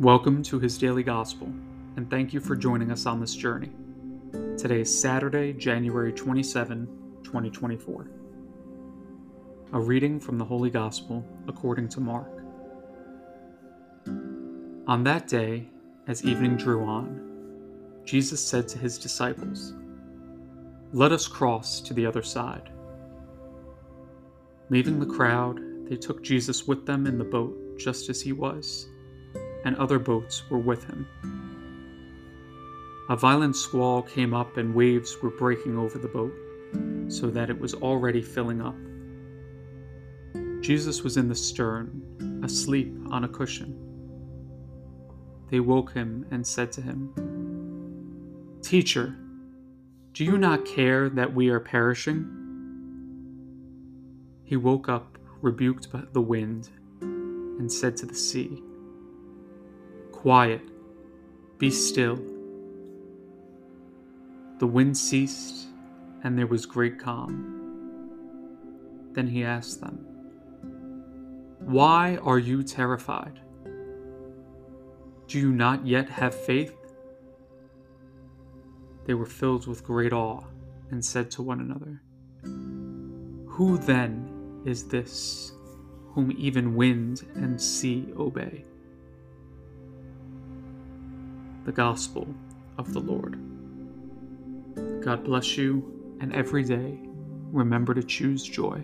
Welcome to His Daily Gospel, and thank you for joining us on this journey. Today is Saturday, January 27, 2024. A reading from the Holy Gospel according to Mark. On that day, as evening drew on, Jesus said to his disciples, Let us cross to the other side. Leaving the crowd, they took Jesus with them in the boat just as he was and other boats were with him. A violent squall came up, and waves were breaking over the boat, so that it was already filling up. Jesus was in the stern, asleep on a cushion. They woke him and said to him, Teacher, do you not care that we are perishing? He woke up, rebuked the wind, and said to the sea, Quiet, be still. The wind ceased, and there was great calm. Then he asked them, Why are you terrified? Do you not yet have faith? They were filled with great awe and said to one another, Who then is this whom even wind and sea obey? The gospel of the Lord. God bless you, and every day remember to choose joy.